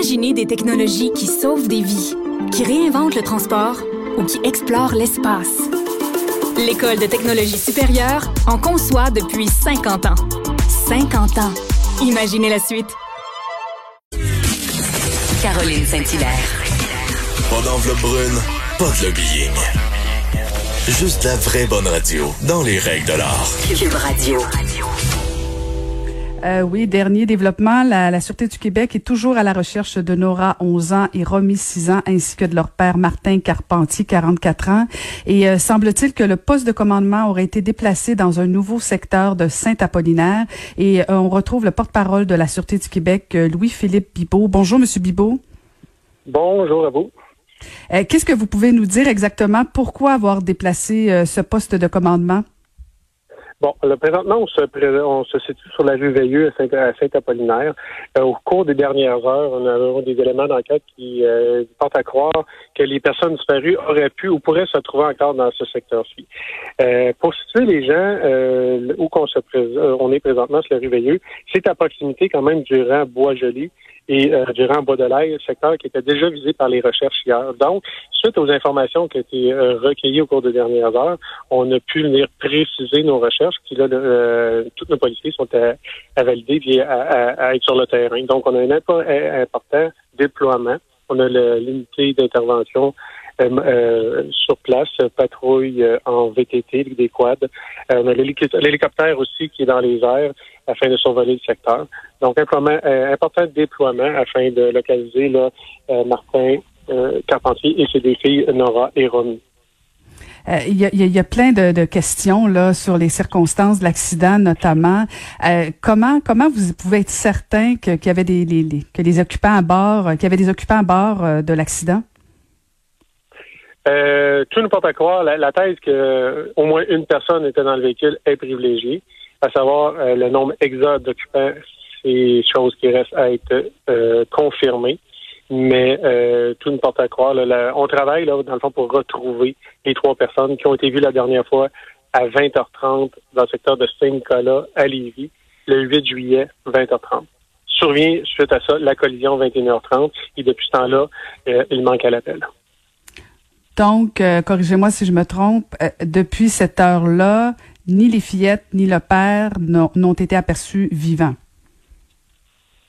Imaginez des technologies qui sauvent des vies, qui réinventent le transport ou qui explorent l'espace. L'École de technologie supérieure en conçoit depuis 50 ans. 50 ans. Imaginez la suite. Caroline Saint-Hilaire. Pas d'enveloppe brune, pas de lobbying. Juste la vraie bonne radio, dans les règles de l'art. Cube Radio. Euh, oui, dernier développement, la, la, Sûreté du Québec est toujours à la recherche de Nora, 11 ans, et Romy, 6 ans, ainsi que de leur père Martin Carpentier, 44 ans. Et euh, semble-t-il que le poste de commandement aurait été déplacé dans un nouveau secteur de Saint-Apollinaire. Et euh, on retrouve le porte-parole de la Sûreté du Québec, Louis-Philippe Bibot. Bonjour, Monsieur Bibot. Bonjour à vous. Qu'est-ce que vous pouvez nous dire exactement? Pourquoi avoir déplacé ce poste de commandement? Bon, là, présentement, on se, on se situe sur la rue Veilleux à Saint-Apollinaire. Euh, au cours des dernières heures, on a des éléments d'enquête qui euh, portent à croire que les personnes disparues auraient pu ou pourraient se trouver encore dans ce secteur-ci. Euh, pour situer les gens euh, où qu'on se on est présentement sur la rue Veilleux, c'est à proximité quand même du rang Bois-Joli et euh, durant Bois de l'Ail, secteur qui était déjà visé par les recherches hier. Donc, suite aux informations qui ont été euh, recueillies au cours des dernières heures, on a pu venir préciser nos recherches, puis là, euh, tous nos policiers sont à, valider et à, être sur le terrain. Donc, on a un important déploiement. On a l'unité d'intervention sur place, patrouille en VTT, des quads. on a l'hélicoptère aussi qui est dans les airs afin de survoler le secteur. Donc, un euh, important déploiement afin de localiser là, euh, Martin euh, Carpentier et ses deux filles, Nora et Romy. Il y, a, plein de, questions là sur les circonstances de l'accident, notamment. comment comment vous pouvez être certain qu'il y avait des occupants à bord, qu'il y avait des occupants à bord de l'accident? Tout ne porte à croire. La, la thèse que au moins une personne était dans le véhicule est privilégiée, à savoir le nombre exact d'occupants c'est chose qui reste à être euh, confirmée. Mais euh, tout ne porte à croire. on travaille là, dans le fond pour retrouver les trois personnes qui ont été vues la dernière fois à 20h30 dans le secteur de Saint-Nicolas à Lévis, le 8 juillet, 20h30. Survient suite à ça la collision 21h30 et depuis ce temps-là, euh, il manque à l'appel. Donc, corrigez-moi si je me trompe, depuis cette heure-là, ni les fillettes ni le père n'ont été aperçus vivants.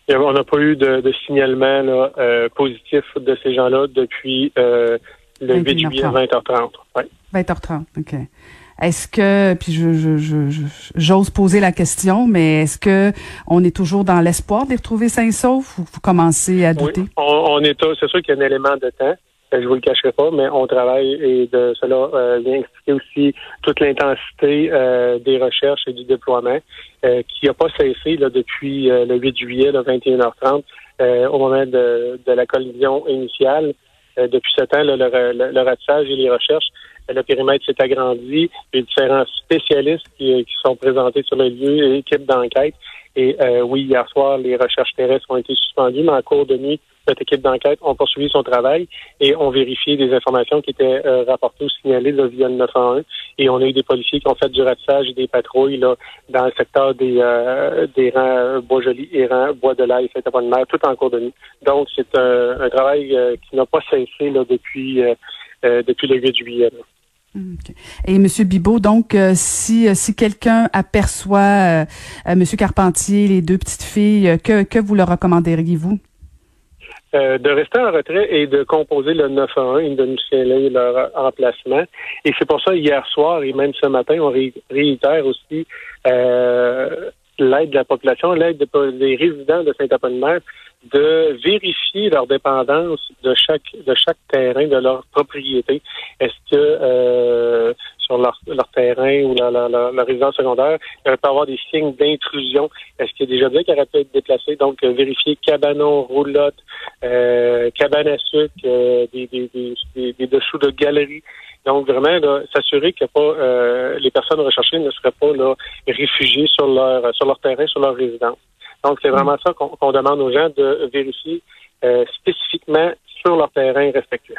On n'a pas eu de, signalement euh, positif de ces gens-là depuis euh, le 8 juillet 20h30. 20h30, OK. Est-ce que, puis je, j'ose poser la question, mais est-ce que on est toujours dans l'espoir de les retrouver sains et saufs ou vous commencez à douter? on, est, c'est sûr qu'il y a un élément de temps. Euh, je vous le cacherai pas, mais on travaille et de cela euh, vient expliquer aussi toute l'intensité euh, des recherches et du déploiement qui n'a pas cessé là, depuis le 8 juillet, le 21h30, au moment de, la collision initiale. depuis ce temps, le, le, ratissage et les recherches, le périmètre s'est agrandi. Les différents spécialistes qui, qui sont présentés sur le lieu, équipe d'enquête. Et oui, hier soir, les recherches terrestres ont été suspendues, mais en cours de nuit, cette équipe d'enquête ont poursuivi son travail et ont vérifié des informations qui étaient euh, rapportées ou signalées via le 901. Et on a eu des policiers qui ont fait du ratissage et des patrouilles là, dans le secteur des, euh, des rangs euh, Bois-Joli et rangs Bois-de-Laye et Saint-Apollinaire, tout en cours de nuit. Donc, c'est un, travail qui n'a pas cessé là, depuis, depuis le 8 juillet. Et Monsieur Bibot, donc, si si quelqu'un aperçoit euh, Monsieur Carpentier, les deux petites filles, que que vous leur recommanderiez-vous? Euh, de rester en retrait et de composer le 911 et de nous signaler leur emplacement. Et c'est pour ça, hier soir et même ce matin, on réitère aussi euh, l'aide de la population, l'aide des résidents de Saint-Apollinaire de vérifier leur dépendance de chaque de chaque terrain de leur propriété. Est-ce que euh, sur leur, terrain ou leur, leur, résidence secondaire, il peut avoir des signes d'intrusion. Est-ce qu'il y a des objets qui auraient pu être déplacés? Donc, euh, vérifier cabanon, roulotte, euh, cabane à sucre, euh, des, des, des, des, dessous de galeries. Donc, vraiment, s'assurer que pas euh, les personnes recherchées ne seraient pas là, réfugiées sur leur sur leur terrain, sur leur résidence. Donc, c'est vraiment ça qu'on demande aux gens de vérifier spécifiquement sur leur terrain respectif.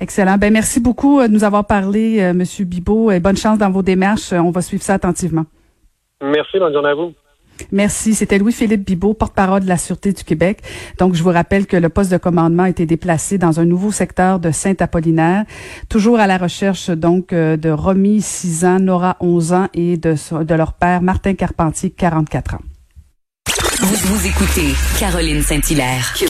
Excellent. Ben merci beaucoup euh, de nous avoir parlé, euh, Monsieur Bibot, et bonne chance dans vos démarches. On va suivre ça attentivement. Merci. Bonne journée à vous. Merci. C'était Louis-Philippe Bibot, porte-parole de la Sûreté du Québec. Donc, je vous rappelle que le poste de commandement a été déplacé dans un nouveau secteur de Saint-Apollinaire, toujours à la recherche donc euh, de Romy, 6 ans, Nora, 11 ans et de, de leur père, Martin Carpentier, 44 ans. Vous, vous écoutez Caroline Saint-Hilaire.